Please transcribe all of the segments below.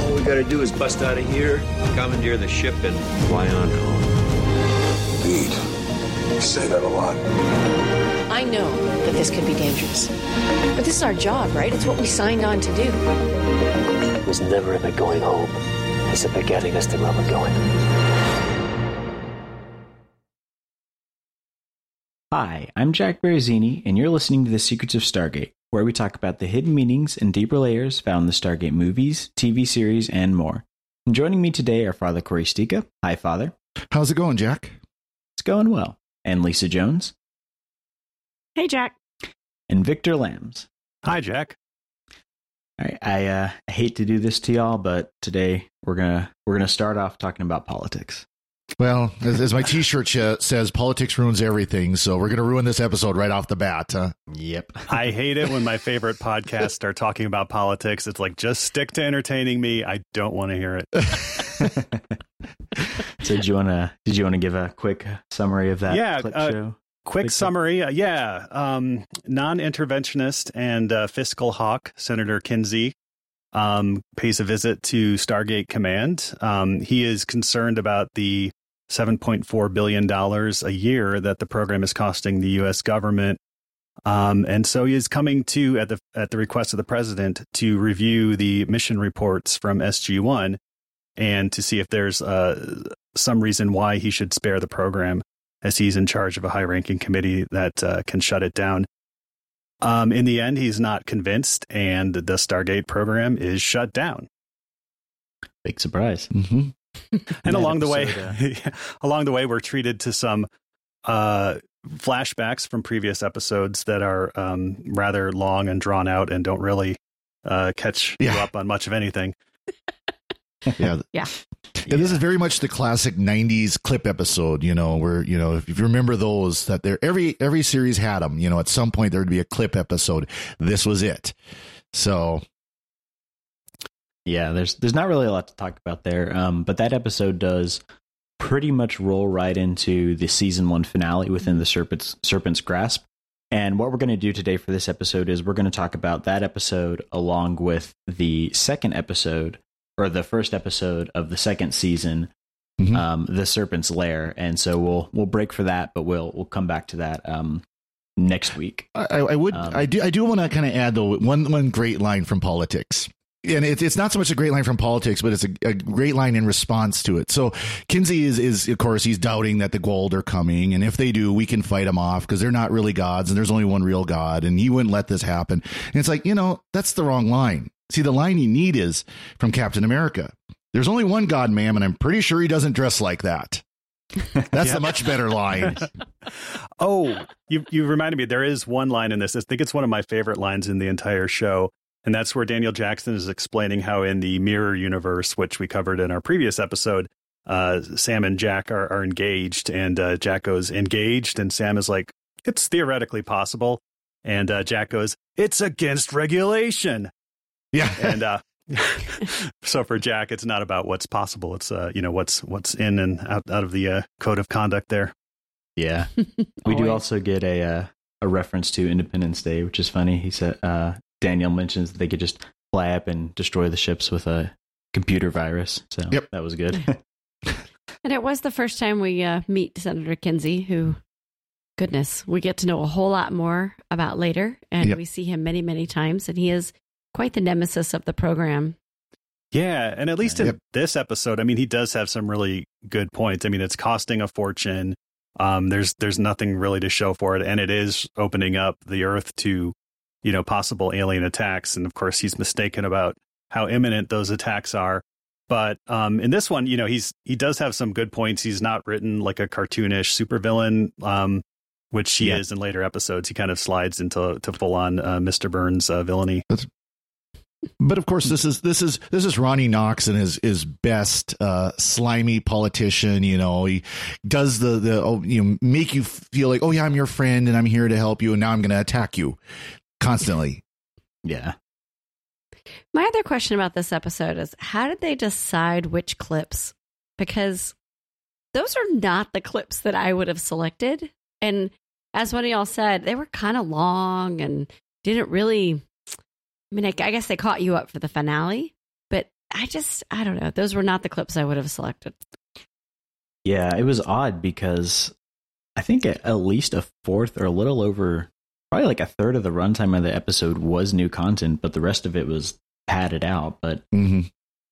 All we gotta do is bust out of here, commandeer the ship, and fly on home. Indeed. You say that a lot. I know that this could be dangerous. But this is our job, right? It's what we signed on to do. It was never about going home. It's about getting us to where we're going. Hi, I'm Jack Barazini, and you're listening to The Secrets of Stargate, where we talk about the hidden meanings and deeper layers found in the Stargate movies, TV series, and more. And joining me today are Father Cory Sticha. Hi, Father. How's it going, Jack? It's going well. And Lisa Jones. Hey, Jack. And Victor Lambs. Hi, Jack. All right, I uh, hate to do this to y'all, but today we're gonna we're gonna start off talking about politics. Well, as, as my T-shirt sh- says, politics ruins everything. So we're going to ruin this episode right off the bat. Huh? Yep. I hate it when my favorite podcasts start talking about politics. It's like just stick to entertaining me. I don't want to hear it. so did you want to did you want to give a quick summary of that yeah, clip uh, show? Quick summary, uh, yeah. Um, non-interventionist and uh, fiscal hawk Senator Kinsey um, pays a visit to Stargate Command. Um, he is concerned about the $7.4 billion a year that the program is costing the U.S. government. Um, and so he is coming to, at the, at the request of the president, to review the mission reports from SG1 and to see if there's uh, some reason why he should spare the program as he's in charge of a high ranking committee that uh, can shut it down. Um, in the end, he's not convinced, and the Stargate program is shut down. Big surprise. Mm-hmm. and along the way, episode, uh... along the way, we're treated to some uh, flashbacks from previous episodes that are um, rather long and drawn out and don't really uh, catch yeah. you up on much of anything. yeah, yeah. Yeah, this is very much the classic '90s clip episode. You know, where you know if you remember those that there every every series had them. You know, at some point there would be a clip episode. This was it. So yeah, there's there's not really a lot to talk about there. Um, but that episode does pretty much roll right into the season one finale within the Serpent's Serpent's Grasp. And what we're going to do today for this episode is we're going to talk about that episode along with the second episode or the first episode of the second season, mm-hmm. um, the Serpent's Lair. And so we'll we'll break for that, but we'll we'll come back to that um, next week. I, I would um, I do I do want to kind of add though one one great line from politics and it's it's not so much a great line from politics, but it's a, a, great line in response to it. So Kinsey is is of course he's doubting that the Goa'uld are coming, and if they do, we can fight them off because they're not really gods, and there's only one real god, and he wouldn't let this happen. And it's like you know that's the wrong line. See, the line you need is from Captain America. There's only one god, ma'am, and I'm pretty sure he doesn't dress like that. That's yeah. the much better line. oh, you you reminded me. There is one line in this. I think it's one of my favorite lines in the entire show. And that's where Daniel Jackson is explaining how in the mirror universe, which we covered in our previous episode, uh, Sam and Jack are, are engaged, and uh, Jack goes engaged, and Sam is like, "It's theoretically possible," and uh, Jack goes, "It's against regulation." Yeah, and uh, so for Jack, it's not about what's possible; it's uh, you know what's what's in and out, out of the uh, code of conduct there. Yeah, we do also get a uh, a reference to Independence Day, which is funny. He said uh, Daniel mentions that they could just fly up and destroy the ships with a computer virus. So yep. that was good. and it was the first time we uh, meet Senator Kinsey, who, goodness, we get to know a whole lot more about later. And yep. we see him many, many times. And he is quite the nemesis of the program. Yeah. And at least in yep. this episode, I mean, he does have some really good points. I mean, it's costing a fortune. Um, there's there's nothing really to show for it, and it is opening up the Earth to you know, possible alien attacks. And of course, he's mistaken about how imminent those attacks are. But um, in this one, you know, he's he does have some good points. He's not written like a cartoonish supervillain, um, which he yeah. is in later episodes. He kind of slides into to full on uh, Mr. Burns uh, villainy. That's But of course, this is this is this is Ronny Cox and his his best uh, slimy politician. You know, he does the the oh, you know make you feel like oh yeah I'm your friend and I'm here to help you and now I'm going to attack you constantly. Yeah. My other question about this episode is how did they decide which clips? Because those are not the clips that I would have selected. And as one of y'all said, they were kind of long and didn't really. I mean, I, I guess they caught you up for the finale, but I just, I don't know. Those were not the clips I would have selected. Yeah, it was odd because I think at, at least a fourth or a little over, probably like a third of the runtime of the episode was new content, but the rest of it was padded out. But mm-hmm.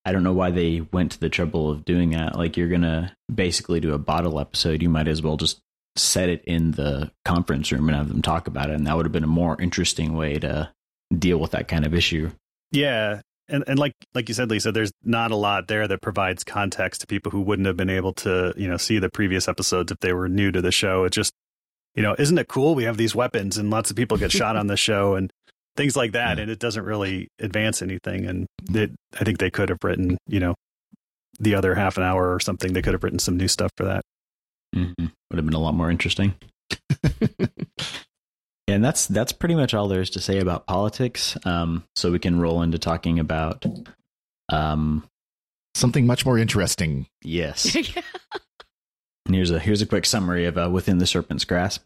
I don't know why they went to the trouble of doing that. Like you're gonna basically do a bottle episode, you might as well just set it in the conference room and have them talk about it, and that would have been a more interesting way to deal with that kind of issue. Yeah, and and like like you said, Lisa, there's not a lot there that provides context to people who wouldn't have been able to you know see the previous episodes if they were new to the show. It just you know isn't it cool we have these weapons and lots of people get shot on the show and things like that, yeah. and it doesn't really advance anything. And it, I think they could have written you know the other half an hour or something. They could have written some new stuff for that. Mm-hmm. Would have been a lot more interesting. and that's that's pretty much all there is to say about politics. Um, so we can roll into talking about um, something much more interesting. Yes. and here's a here's a quick summary of uh, within the Serpent's Grasp.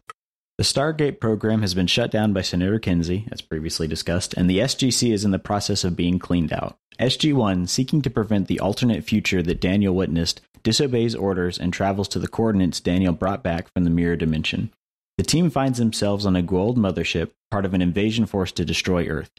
The Stargate program has been shut down by Senator Kinsey, as previously discussed, and the SGC is in the process of being cleaned out. SG1, seeking to prevent the alternate future that Daniel witnessed, disobeys orders and travels to the coordinates Daniel brought back from the mirror dimension. The team finds themselves on a Goa'uld mothership, part of an invasion force to destroy Earth.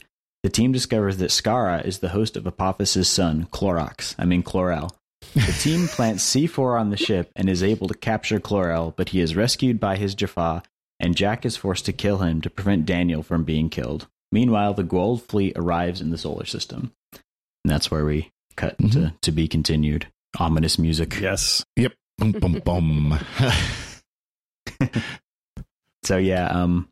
The team discovers that Skaara is the host of Apophis' son, Clorox, I mean Chlorel. The team plants C4 on the ship and is able to capture Chlorel, but he is rescued by his Jaffa, and Jack is forced to kill him to prevent Daniel from being killed. Meanwhile, the Goa'uld fleet arrives in the solar system. And that's where we cut mm-hmm. to, to be continued. Ominous music. Yes. Yep. Boom, boom, boom. So yeah, um,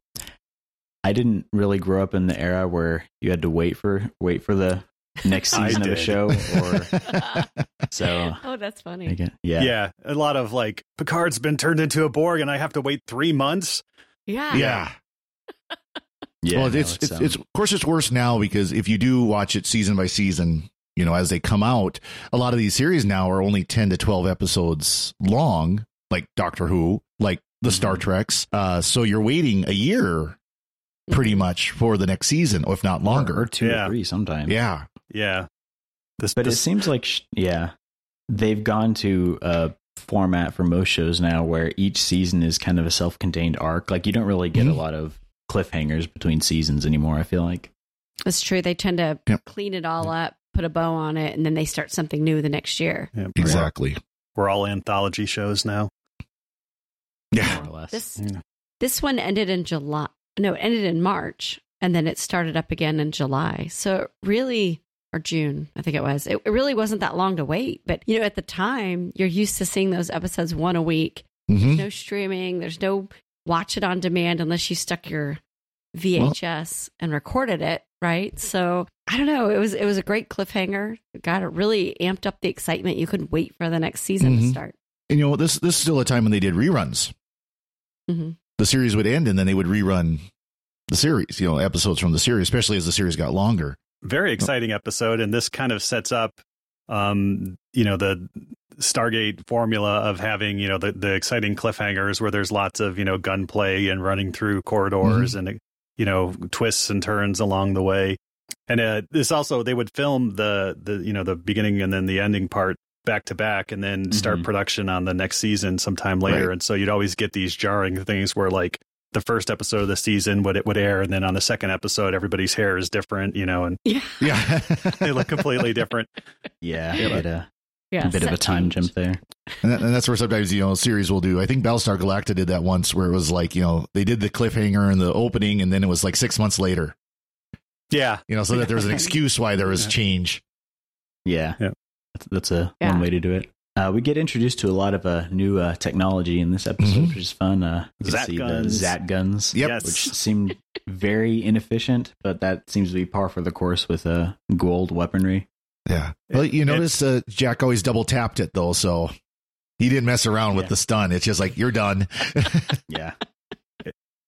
I didn't really grow up in the era where you had to wait for wait for the next season of a show or so. Oh that's funny. Yeah. yeah. A lot of like picard's been turned into a borg and i have to wait three months? Yeah. Yeah. Yeah. Well it's, it's, um, it's, of course it's worse now because if you do watch it season by season you know as they come out a lot of these series now are only 10 to 12 episodes long like doctor who like the mm-hmm. Star Treks. Uh, so you're waiting a year pretty much for the next season, if not longer. Or two yeah. or three sometimes. Yeah. Yeah. This, but this, it seems like, yeah, they've gone to a format for most shows now where each season is kind of a self contained arc. Like you don't really get mm-hmm. a lot of cliffhangers between seasons anymore, I feel like. That's true. They tend to yep. clean it all up, put a bow on it, and then they start something new the next year. Yeah, exactly. We're all anthology shows now. Yeah. More or less. This, yeah. this one ended in July. No, it ended in March and then it started up again in July. So really, or June, I think it was. It, it really wasn't that long to wait. But, you know, at the time, you're used to seeing those episodes one a week. Mm-hmm. There's no streaming, there's no watch it on demand unless you stuck your VHS well, and recorded it, right? So I don't know. It was it was a great cliffhanger. It got it really amped up the excitement. You couldn't wait for the next season mm-hmm. to start. And you know, this this is still a time when they did reruns. Mm-hmm. The series would end, and then they would rerun the series. You know, episodes from the series, especially as the series got longer. Very exciting episode, and this kind of sets up, um, you know, the Stargate formula of having you know the the exciting cliffhangers where there's lots of you know gunplay and running through corridors mm-hmm. and you know twists and turns along the way. And uh, this also they would film the the you know the beginning and then the ending part back to back and then start mm-hmm. production on the next season sometime later. Right. And so you'd always get these jarring things where like the first episode of the season would it would air and then on the second episode everybody's hair is different, you know, and yeah, yeah. they look completely different. Yeah. yeah. But, uh, yeah, a bit of a time change. jump there. And, that, and, that's where sometimes, you know, series will do. I think Battlestar Galactica did that once where it was like, you know, they did the cliffhanger and the opening and then it was like six months later. Yeah. You know, so that there was an excuse why there was change. Yeah. yeah. That's, that's a yeah. one way to do it. Uh, we get introduced to a lot of uh, new uh, technology in this episode, Mhm. which is fun. Uh, we Zat see guns. the Zat guns, Yep. Yes. which seemed very inefficient, but that seems to be par for the course with uh, Goa'uld weaponry. Yeah. Well, you It- notice uh, Jack always double tapped it though, so he didn't mess around with Yeah. the stun. It's just like you're done. Yeah,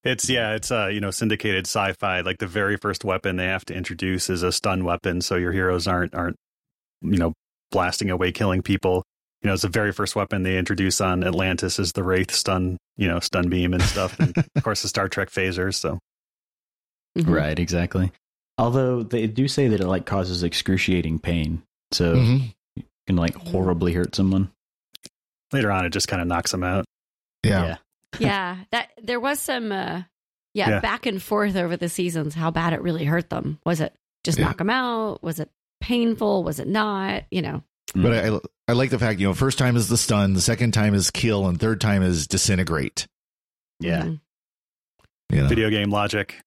It's yeah, it's uh, you know, syndicated sci-fi. Like the very first weapon they have to introduce is a stun weapon, so your heroes aren't aren't you know blasting away killing people. You know, it's the very first weapon they introduce on Atlantis is the Wraith stun, you know, stun beam and stuff. And of course the Star Trek phasers. So Mhm. right, exactly. Although they do say that it like causes excruciating pain, so Mhm. it can like horribly hurt someone. later on, it just kind of knocks them out. Yeah. yeah, that there was some uh yeah, Yeah. back and forth over the seasons how bad it really hurt them. Was it just Yeah. knock them out? Was it painful? Was it not? You know. But I, I like the fact, you know, first time is the stun, the second time is kill, and third time is disintegrate. Yeah, Mhm. You know? Video game logic.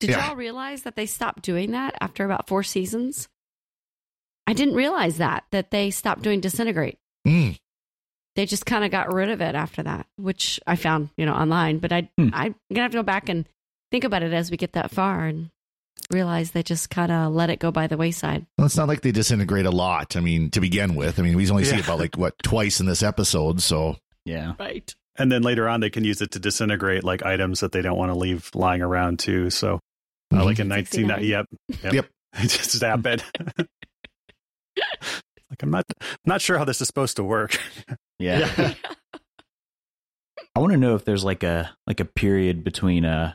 Did Yeah. y'all realize that they stopped doing that after about four seasons? I didn't realize that that they stopped doing disintegrate. Mm. They just kind of got rid of it after that, which I found, you know, online. But I, Hmm. I'm gonna have to go back and think about it as we get that far and realize they just kind of let it go by the wayside. Well, it's not like they disintegrate a lot. I mean, to begin with, I mean, we only see Yeah. it about like what twice in this episode. So yeah. Right. And then later on, they can use it to disintegrate like items that they don't want to leave lying around too. So, uh, like in 19, 69. yep, yep, Yep. just zap it. like I'm not, not sure how this is supposed to work. Yeah. I want to know if there's like a like a period between uh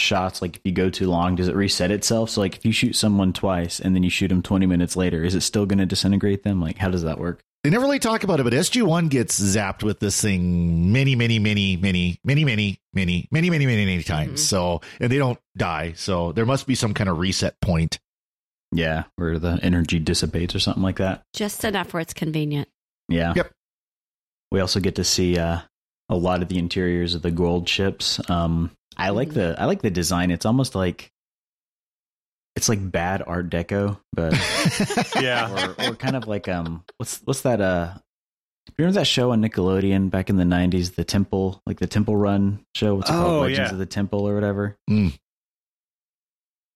shots like if you go too long does it reset itself so like if you shoot someone twice and then you shoot them 20 minutes later is it still going to disintegrate them like how does that work they never really talk about it, but SG1 gets zapped with this thing many, many, many, many, many, many, many, many, many, many, many times. Mhm. So, and they don't die. So there must be some kind of reset point. yeah where the energy dissipates or something like that Just enough where it's convenient. yeah Yep. we also get to see uh a lot of the interiors of the Goa'uld ships um i like the i like the design it's almost like it's like bad art deco but yeah, or, or kind of like um what's what's that uh remember that show on Nickelodeon back in the 90s the temple like the temple run show what's it Oh, called legends yeah. of the temple or whatever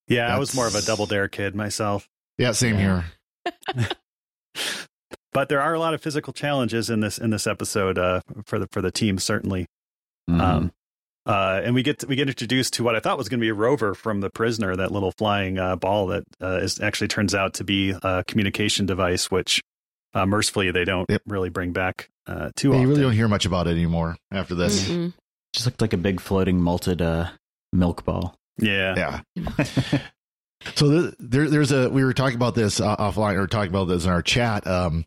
yeah. I was more of a double dare kid myself. yeah, same Yeah. here. But there are a lot of physical challenges in this in this episode uh, for the for the team certainly. Mhm. Um, uh, and we get we get introduced to what I thought was going to be a rover from the prisoner, that little flying uh, ball that uh, is actually turns out to be a communication device, which uh, mercifully they don't Yep. really bring back uh, too Yeah, often. you really don't hear much about it anymore after this. Mm-mm. just looked like a big floating malted uh milk ball yeah, Yeah. So the, there, there's a. We were talking about this uh, offline, or talking about this in our chat. Um,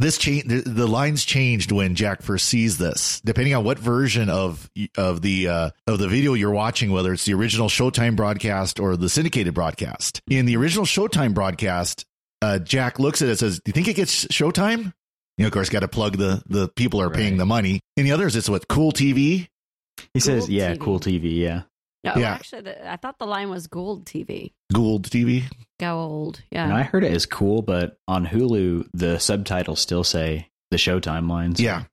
this change, the, the lines changed when Jack first sees this. Depending on what version of of the uh, of the video you're watching, whether it's the original Showtime broadcast or the syndicated broadcast. In the original Showtime broadcast, uh, Jack looks at it and says, "Do you think it gets Showtime?" You know, of course, got to plug the the people are paying the money. In the others, it's what Cool TV. he says yeah TV. cool tv yeah No, Yeah. actually, the, I thought the line was gold TV. Gold TV. Gold. and i heard it as cool but on hulu the subtitles still say the showtime lines Yeah.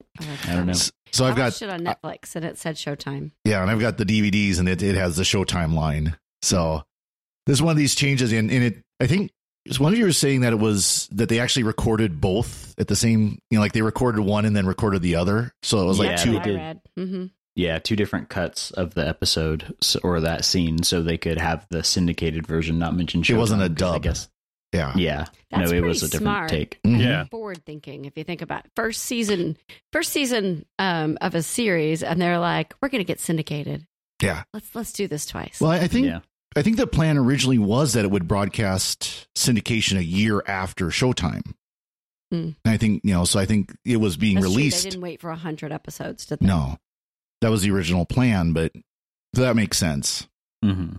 i don't know So I've I got it on Netflix and it said Showtime. Yeah, and I've got the DVDs, and it, it has the Showtime line. So this is one of these changes in in it. I think it's one of you were saying that it was that they actually recorded both at the same. You know, like they recorded one and then recorded the other. So it was like two. I did. read. hmm yeah two different cuts of the episode or that scene so they could have the syndicated version not mention It wasn't a Showtime, 'cause i guess Yeah, yeah That's no it was a pretty different smart. take Mhm. yeah. Forward thinking, if you think about it. first season, first season um, of a series, and they're like, "We're going to get syndicated. yeah. Let's let's do this twice." Well, I I think yeah I think the plan originally was that it would broadcast syndication a year after Showtime. And I think you know, so I think it was being That's true, released. They didn't wait for hundred episodes, did they? No, that was the original plan, but that makes sense. hmm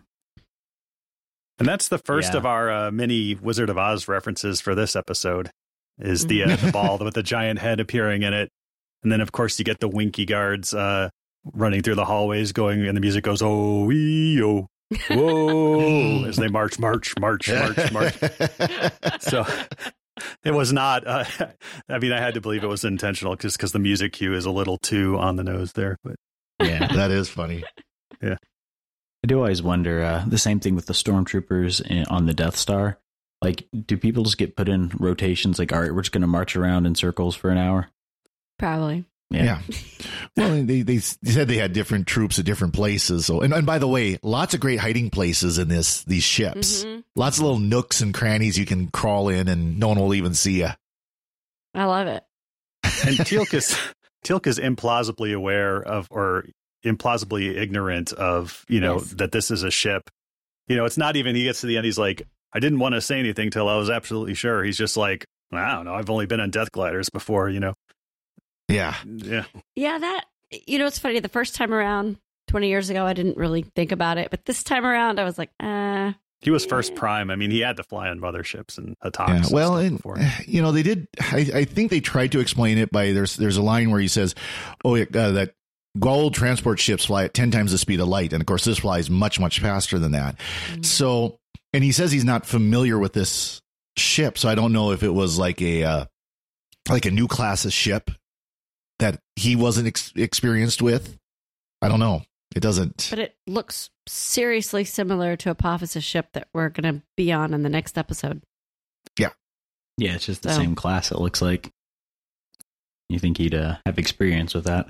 And that's the first Yeah. of our uh, mini Wizard of Oz references for this episode. Is the uh, the ball with the giant head appearing in it, and then of course you get the Winkie guards uh, running through the hallways, going, and the music goes oh wee oh whoa as they march, march, march, march, march. So it was not. Uh, I mean, I had to believe it was intentional just because the music cue is a little too on the nose there. But Yeah. that is funny. Yeah. I do always wonder uh, the same thing with the stormtroopers in, on the Death Star. Like, do people just get put in rotations? Like, all right, we're just going to march around in circles for an hour. Probably. Yeah. Well, they, they said they had different troops at different places. So, and, and by the way, lots of great hiding places in this these ships. Mhm. Lots of little nooks and crannies you can crawl in, and no one will even see you. I love it. and Teal'c is Teal'c is implausibly aware of or implausibly ignorant of you know Yes. that this is a ship. You know, it's not even. He gets to the end. He's like, I didn't want to say anything till I was absolutely sure. He's just like, I don't know. I've only been on Death Gliders before. You know. Yeah. Yeah. Yeah, that you know, it's funny. The first time around, twenty years ago, I didn't really think about it, but this time around, I was like, uh He was first prime. I mean, he had to fly on motherships and Ha'taks. Yeah, and well, stuff and, you know, they did. I, I think they tried to explain it by there's there's a line where he says, "Oh, yeah, uh, that Goa'uld transport ships fly at ten times the speed of light," and of course, this flies much much faster than that. So, and he says he's not familiar with this ship, so I don't know if it was like a uh, like a new class of ship that he wasn't ex- experienced with. I don't know. It doesn't. but it looks seriously similar to Apophis's ship that we're gonna be on in the next episode. Yeah. Yeah, it's just the So- same class, it looks like. You think he'd uh, have experience with that?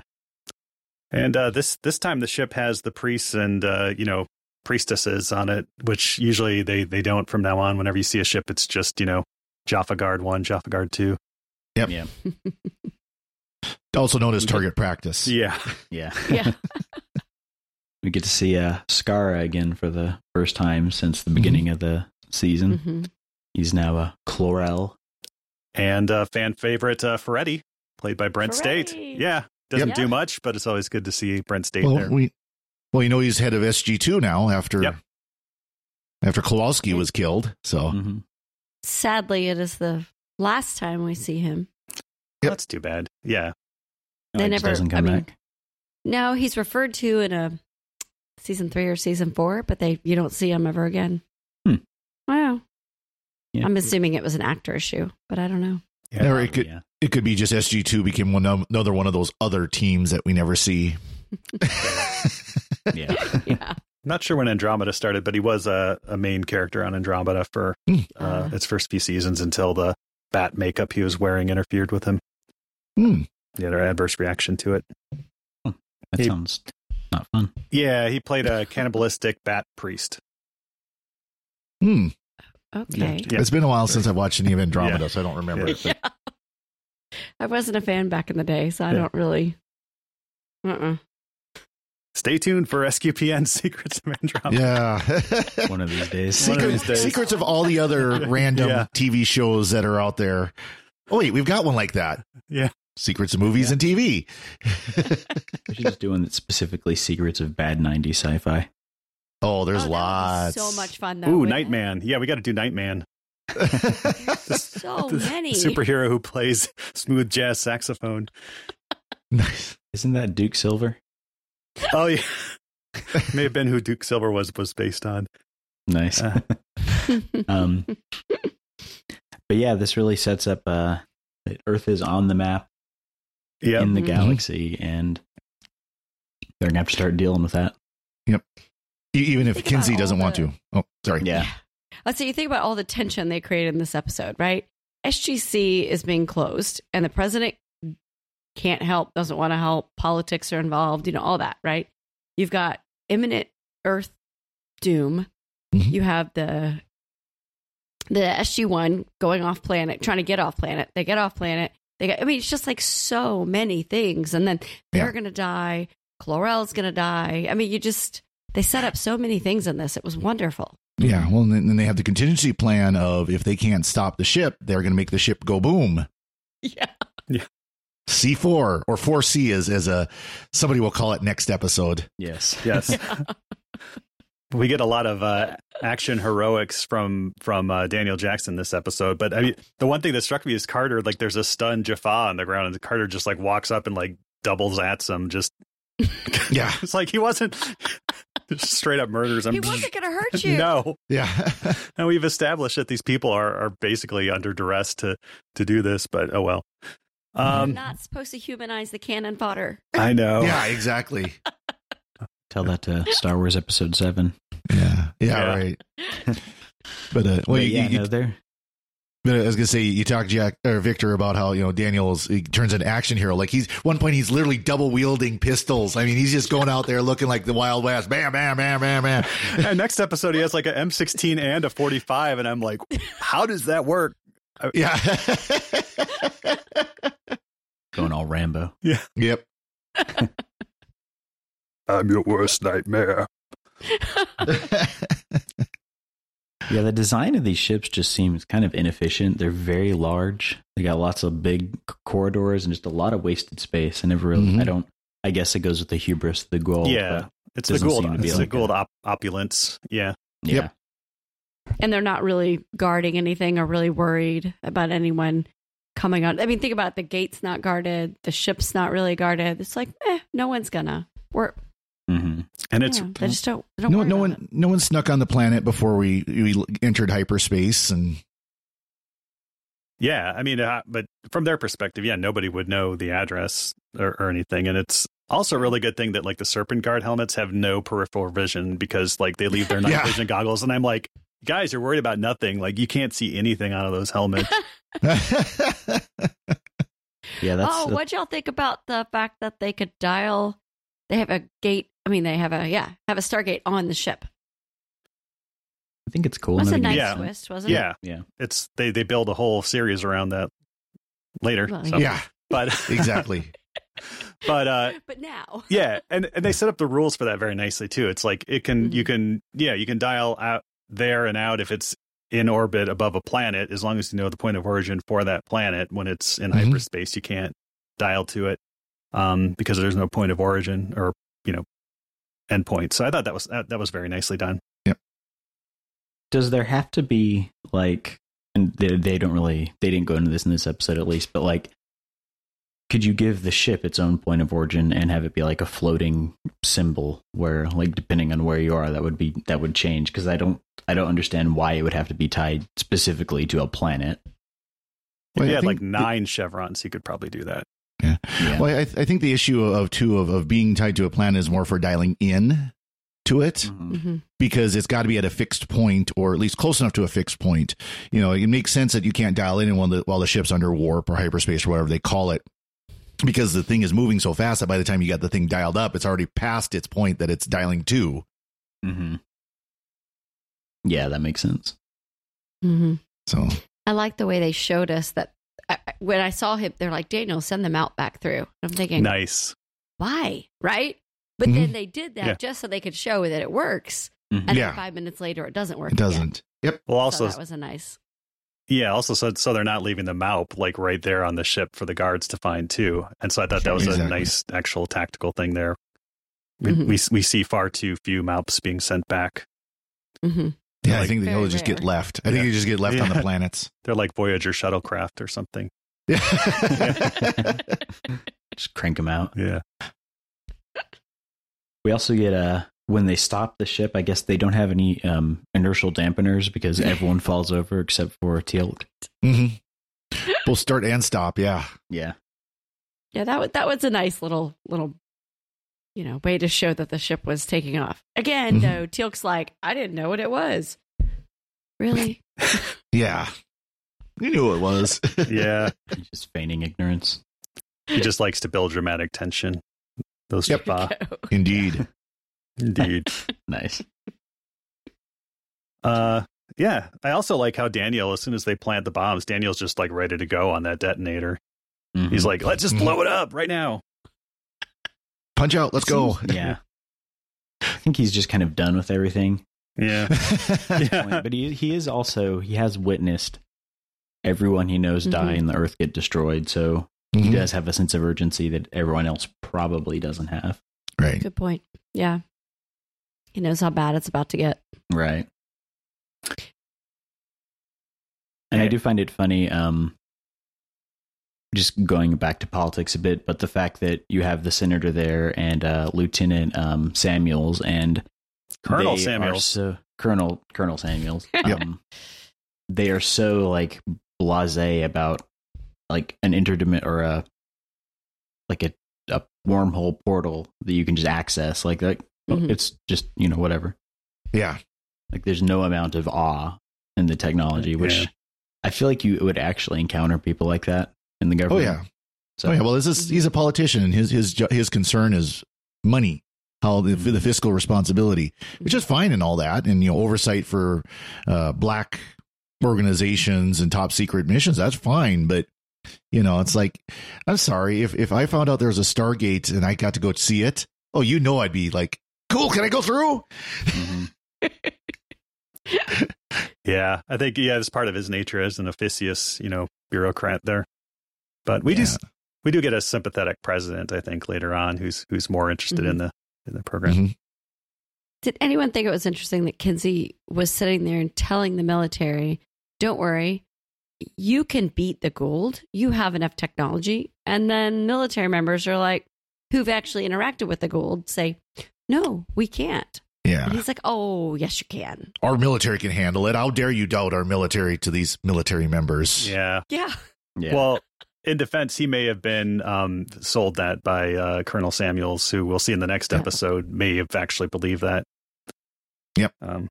And uh, this this time the ship has the priests and uh, you know priestesses on it, which usually they they don't from now on. Whenever you see a ship, it's just you know Jaffa Guard one, Jaffa Guard two. Yep. Yeah. Also known as target practice. Yeah, Yeah. Yeah. We get to see uh, Skaara again for the first time since the beginning of the season. Mhm. He's now a Chlorel. and uh, fan favorite uh, Ferretti, played by Brent Stait. Yeah, doesn't Yep. do much, but it's always good to see Brent Stait Well, there. we well, you know, he's head of SG two now after Yep. after Kowalski was killed. So hmm Sadly, it is the last time we see him. That's too bad. Yeah, They he never- doesn't come I mean, back. No, he's referred to in a season three or season four, but they you don't see him ever again. Hmm. Wow. Yeah. I'm assuming it was an actor issue, but I don't know. yeah. or it could Yeah. it could be just SG two became one of, another one of those other teams that we never see. Yeah. Yeah. Not sure when Andromeda started, but he was a, a main character on Andromeda for Hmm. uh, Ah. its first few seasons until the bat makeup he was wearing interfered with him. Hmm. He had an adverse reaction to it. That He- sounds not fun. Yeah, he played a cannibalistic bat priest. Hmm. Okay. Yeah. It's been a while since I've watched any of Andromeda, so I don't remember it. But I wasn't a fan back in the day, so I Yeah. don't really. Uh-uh. Stay tuned for SQPN Secrets of Andromeda. yeah. One of these days. One of these days. secrets of all the other random Yeah. TV shows that are out there. Oh wait, we've got one like that. Yeah. Secrets of movies and TV. She's should just do one that's secrets of bad 90s sci-fi. oh, there's Oh, that lots. So much fun, though. Ooh, wouldn't it? Nightman. Yeah, we got to do Nightman. So The many. Superhero who plays smooth jazz saxophone. nice. Isn't that Duke Silver? Oh yeah. May have been who Duke Silver was was based on. Nice. Uh. um, but yeah, this really sets up uh, Earth is on the map Yeah. in the Mhm. galaxy, and they're gonna have to start dealing with that. Yep. Even if Think Kinsey doesn't want to. Oh, sorry. Yeah, Let's say you think about all the tension they created in this episode, right? SGC is being closed, and the president can't help, doesn't want to help. Politics are involved, you know, all that, right? You've got imminent Earth doom. Mhm. You have the the SG one going off planet, trying to get off planet. They get off planet. They got. I mean, it's just like so many things, and then they're Yeah. going to die. Chlorel's going to die. I mean, you just they set up so many things in this. It was wonderful. Yeah. Well, and then then they have the contingency plan of if they can't stop the ship, they're going to make the ship go boom. Yeah. Yeah. C4 or 4C is as a somebody will call it next episode. yes, Yes. we get a lot of uh, action heroics from from uh, Daniel Jackson this episode. But I mean, the one thing that struck me is Carter. Like, there's a stunned Jaffa on the ground, and Carter just like walks up and like doubles at some. Just Yeah. it's like he wasn't. Straight up murders him. He wasn't going to hurt you. No, Yeah. and we've established that these people are, are basically under duress to to do this. But oh well. You're Um, not supposed to humanize the cannon fodder. I know. yeah, exactly. Tell that to Star Wars Episode Seven. Yeah. Yeah, Yeah. right. But uh well But you, yeah, you- no, they're but I was gonna say you talked Jack or Victor about how you know Daniel's he turns an action hero. Like he's one point he's literally double wielding pistols. I mean he's just going out there looking like the Wild West. Bam, bam, bam, bam, bam. And next episode, he has like a M16 and a 45, and I'm like, how does that work? Yeah. going all Rambo. Yeah. Yep. I'm your worst nightmare. Yeah, the design of these ships just seems kind of inefficient. They're very large. They got lots of big corridors and just a lot of wasted space. I never really, Mhm. I don't, I guess it goes with the hubris, the Goa'uld. yeah, it's the doesn't Goa'uld. seem to be It's like the Goa'uld a- op- opulence. Yeah, yeah. Yep. And they're not really guarding anything or really worried about anyone coming on. I mean, think about it. the gate's not guarded, the ship's not really guarded. It's like, eh, no one's gonna. We're hmm and it's yeah, they just don't. They don't No, no about one, no one snuck on the planet before we we entered hyperspace, and yeah. I mean, uh, but from their perspective, yeah, nobody would know the address or, or anything, and it's also a really good thing that like the Serpent Guard helmets have no peripheral vision because like they leave their night Yeah. vision goggles, and I'm like, guys, you're worried about nothing. Like you can't see anything out of those helmets. Yeah, that's, oh, that- what y'all think about the fact that they could dial? They have a gate. I mean, they have a yeah, have a Stargate on the ship. I think it's cool. That's a nice Yeah. twist, wasn't it? yeah, Yeah. it's they they build a whole series around that later. Well, so. yeah, but exactly. but uh But now, yeah and and they set up the rules for that very nicely too it's like it can you Mhm. can yeah you can dial out there and out if it's in orbit above a planet as long as you know the point of origin for that planet when it's in Mhm. hyperspace you can't dial to it um because there's no point of origin or you know endpoint so i thought that was that, that was very nicely done Yep. Does there have to be like, and they, they don't really, they didn't go into this in this episode at least, but like, could you give the ship its own point of origin and have it be like a floating symbol where, like, depending on where you are, that would be that would change? Because I don't, I don't understand why it would have to be tied specifically to a planet. if Well, you I had like think nine chevrons you could probably do that Yeah. Yeah. Well, I, I think the issue of too of, of being tied to a planet is more for dialing in to it Mhm. hmm because it's got to be at a fixed point or at least close enough to a fixed point. You know, it makes sense that you can't dial in while the while the ship's under warp or hyperspace or whatever they call it. Because the thing is moving so fast that by the time you got the thing dialed up, it's already past its point that it's dialing to. Mhm. Yeah, that makes sense. Mm-hmm. So I like the way they showed us that. I, I- when I saw him, they're like, Daniel, send them out back through. I'm thinking, nice why? Right? But Mhm. then they did that Yeah. just so they could show that it works. Mhm. And Yeah. then five minutes later, it doesn't work. it doesn't. Yep. well So also that was a nice. Yeah, also so so they're not leaving the MALP like right there on the ship for the guards to find too. And so I thought that was a nice actual tactical thing there. We, Mhm. we we see far too few MALPs being sent back. Yeah, I think they Very always just get left. I think Yeah. they just get left on the planets. They're like Voyager shuttlecraft or something. Yeah. Just crank them out. Yeah. We also get uh when they stop the ship. I guess they don't have any um, inertial dampeners because everyone falls over except for Teal'c. hmm We'll start and stop. Yeah. Yeah, Yeah, that was that was a nice little little, you know, way to show that the ship was taking off. Again, Mhm. though, Teal'c's like, I didn't know what it was. Really? Yeah. You knew what it was. Yeah. He's just feigning ignorance. he just likes to build dramatic tension. Those Yep. Indeed. indeed. Nice. Uh yeah. I also like how Daniel, as soon as they plant the bombs, Daniel's just like ready to go on that detonator. Mhm. He's like, let's just blow it up right now. Punch out. Let's go. yeah. I think he's just kind of done with everything. Yeah. yeah. but he he is also he has witnessed everyone he knows die Mhm. and the Earth get destroyed. So he Mhm. does have a sense of urgency that everyone else probably doesn't have. Right. Good point. Yeah. He knows how bad it's about to get. Right. And I do find it funny, um, just going back to politics a bit, but the fact that you have the senator there and uh, Lieutenant um, Samuels, and Colonel Samuels. so Colonel Colonel Samuels. Um, they are so like blasé about like an interdimension or a like a a wormhole portal that you can just access. Like that, Mhm. it's just you know whatever. Yeah. Like there's no amount of awe in the technology, which Yeah. I feel like you would actually encounter people like that in the Oh yeah. So oh yeah. Well, this is, he's a politician, and his his his concern is money, how the, the fiscal responsibility, which is fine and all that, and you know oversight for uh, black organizations and top secret missions. That's fine, but you know, it's like I'm sorry if if I found out there was a Stargate and I got to go see it. Oh, you know, I'd be like, cool. Can I go through? mhm. Yeah, I think yeah, it's part of his nature as an officious, you know, bureaucrat there. But we Yeah. just we do get a sympathetic president, I think, later on, who's who's more interested in the in the program. Mhm. Did anyone think it was interesting that Kinsey was sitting there and telling the military, don't worry, you can beat the Goa'uld. You have enough technology. And then military members are like, who've actually interacted with the Goa'uld, say, no, we can't. Yeah. And he's like, oh, yes, you can. Our military can handle it. How dare you doubt our military to these military members? Yeah. Yeah. yeah. Well, in defense, he may have been um, sold that by uh, Colonel Samuels, who we'll see in the next episode, may have actually believed that. Yep. Um,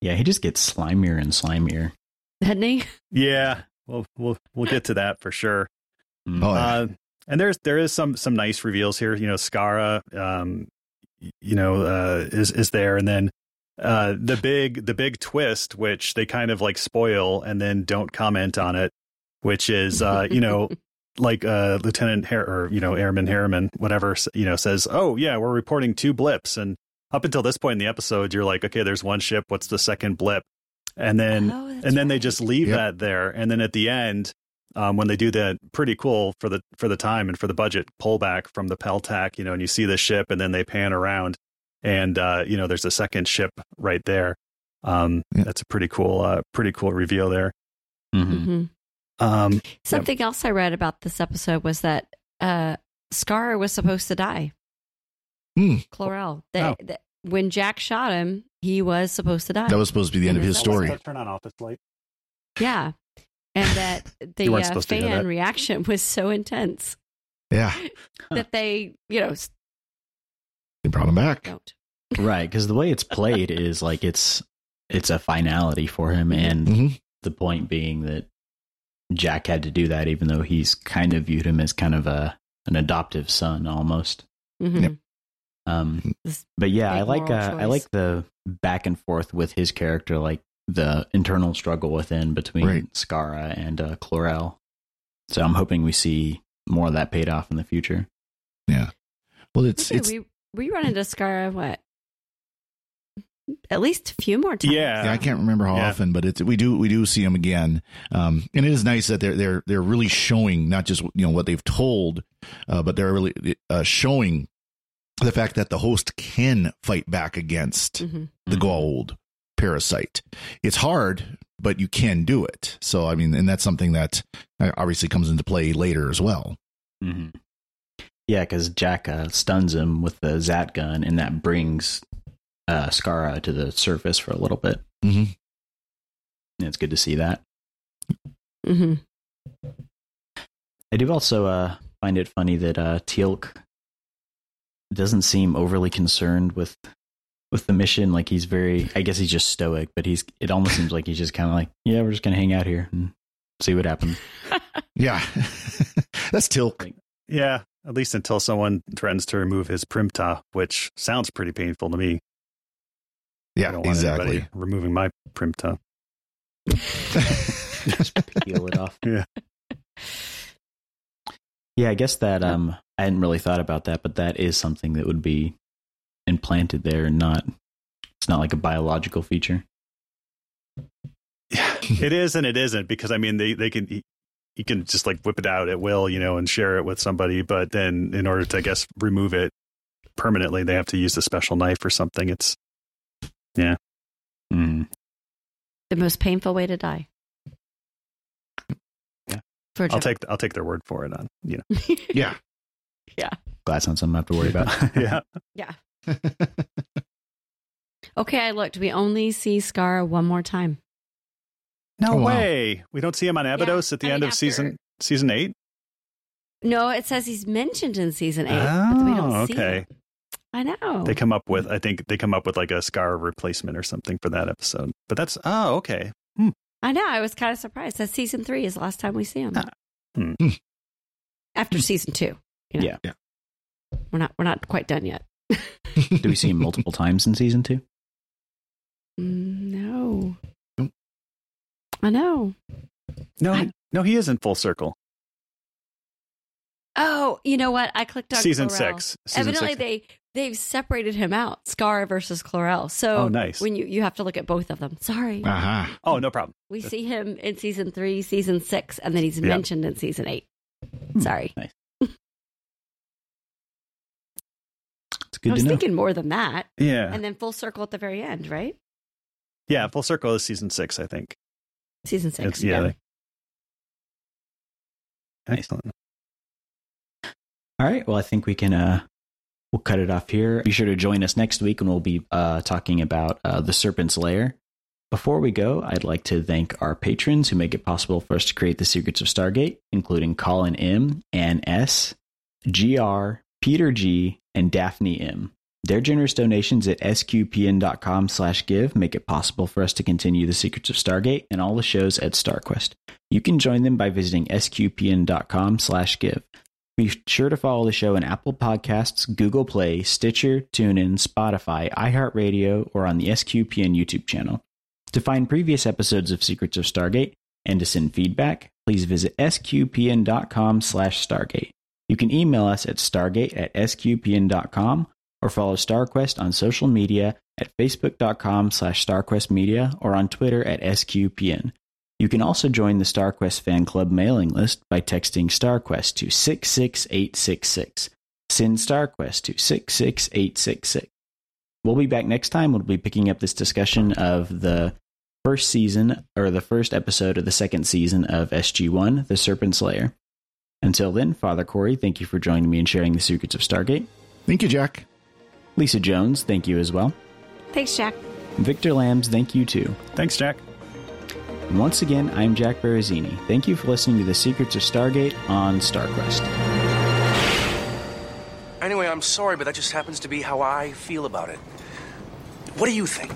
yeah, he just gets slimier and slimier. Hadn't he? yeah. Well, we'll we'll get to that for sure. Mm. Oh, yeah. Uh, and there's there is some some nice reveals here. You know, Skaara, um, you know, uh, is is there, and then uh, the big the big twist, which they kind of like spoil and then don't comment on it, which is uh, you know. Like uh, Lieutenant Har- or you know Airman Harriman, whatever you know says. Oh yeah, we're reporting two blips, and up until this point in the episode, you're like, okay, there's one ship. What's the second blip? And then Oh, that's and then they just leave Yep. that there and then at the end um, when they do that pretty cool for the for the time and for the budget pullback from the pel'tak you know and you see the ship and then they pan around and uh, you know there's a second ship right there um, Yeah. that's a pretty cool uh, pretty cool reveal there Mhm. hmm um, Something else I read about this episode was that uh, Scar was supposed to die. Hmm. Chlorel. That, Oh. that when Jack shot him, he was supposed to die. That was supposed to be the end of his story. turn on office light yeah. And that the weren't uh, supposed to hear fan that. reaction was so intense Yeah. that they, you know, They brought him back. don't. right, because the way it's played is like it's it's a finality for him, and Mhm. the point being that Jack had to do that, even though he's kind of viewed him as kind of a an adoptive son almost. Mhm. Yep. Um, but yeah, I like uh, I like the back and forth with his character, like the internal struggle within between Right. Skaara and uh, Chlorel. So I'm hoping we see more of that paid off in the future. Yeah. Well, it's Yeah, it's we we run into Scar what? At least a few more times. yeah yeah, I can't remember how Yeah. often, but it's we do we do see them again, um, and it is nice that they're they're they're really showing not just you know what they've told, uh, but they're really uh, showing the fact that the host can fight back against Mhm. the Goa'uld parasite. It's hard, but you can do it. So I mean, and that's something that uh, obviously comes into play later as well. Mm-hmm. Yeah, because Jack uh, stuns him with the Zat gun, and that brings uh, Skaara to the surface for a little bit. Mm-hmm. And it's good to see that. hmm I do also uh, find it funny that uh, Teal'c doesn't seem overly concerned with with the mission. Like he's very, I guess he's just stoic, but he's. It almost seems like he's just kind of like, yeah, we're just gonna hang out here and see what happens. Yeah, that's Teal'c. yeah at least until someone threatens to remove his prim'ta which sounds pretty painful to me I Yeah, don't want exactly. removing my prim'ta just peel it off. Yeah. Yeah, I guess that um I hadn't really thought about that, but that is something that would be implanted there and not it's not like a biological feature. Yeah, it is and it isn't because I mean they they can you can just like whip it out at will, you know, and share it with somebody, but then in order to I guess remove it permanently, they have to use a special knife or something. It's yeah. Mm. The most painful way to die. Yeah. For I'll take I'll take their word for it on you know. Yeah. Glad it's not something I have to worry about. yeah. yeah. Okay, I looked. We only see Scar one more time. No Oh, wow. way. We don't see him on Abydos at the I end mean, of after- season season eight. No, it says he's mentioned in season eight, but we don't Oh, see okay. him. I know. They come up with, I think they come up with like a scar replacement or something for that episode. But that's oh, okay. Hmm. I know. I was kind of surprised. That season three is the last time we see him. Hmm. After season two. you know? Yeah. Yeah. We're not we're not quite done yet. Do we see him multiple times in season two? Mm, No. Nope. I know. No, I- no, he is in full circle. Oh, you know what? I clicked on Season Chlorel. six. Season Evidently, six. they they've separated him out, Skaara versus Klorel. So, Oh, nice. When you you have to look at both of them. Sorry, Aha. Oh, no problem. we see him in season three, season six, and then he's mentioned in season eight. Sorry, Nice. It's good I was thinking more than that, Yeah, and then full circle at the very end, right? yeah. Full circle is season six, I think. Season six. It's, yeah. yeah. Excellent. All right. Well, I think we can uh we'll cut it off here. Be sure to join us next week when we'll be uh talking about uh the Serpent's Lair. Before we go, I'd like to thank our patrons who make it possible for us to create the Secrets of Stargate, including Colin M, Ann S, GR, Peter G, and Daphne M. Their generous donations at sqpn.com slash give make it possible for us to continue the Secrets of Stargate and all the shows at StarQuest. You can join them by visiting sqpn.com slash give. Be sure to follow the show on Apple Podcasts, Google Play, Stitcher, TuneIn, Spotify, iHeartRadio, or on the SQPN YouTube channel. To find previous episodes of Secrets of Stargate and to send feedback, please visit sqpn.com slash stargate. You can email us at stargate at sqpn.com or follow StarQuest on social media at facebook.com slash starquestmedia or on Twitter at sqpn. You can also join the StarQuest fan club mailing list by texting StarQuest to 66866. Send StarQuest to 66866. We'll be back next time. We'll be picking up this discussion of the first season or the first episode of the second season of SG1, The Serpent's Lair. Until then, Father Cory, thank you for joining me and sharing the secrets of Stargate. Thank you, Jack. Lisa Jones, thank you as well. Thanks, Jack. Victor Lambs, thank you too. Thanks, Jack. And once again, I'm Jack Barazzini. Thank you for listening to the Secrets of Stargate on StarQuest. Anyway, I'm sorry, but that just happens to be how I feel about it. What do you think?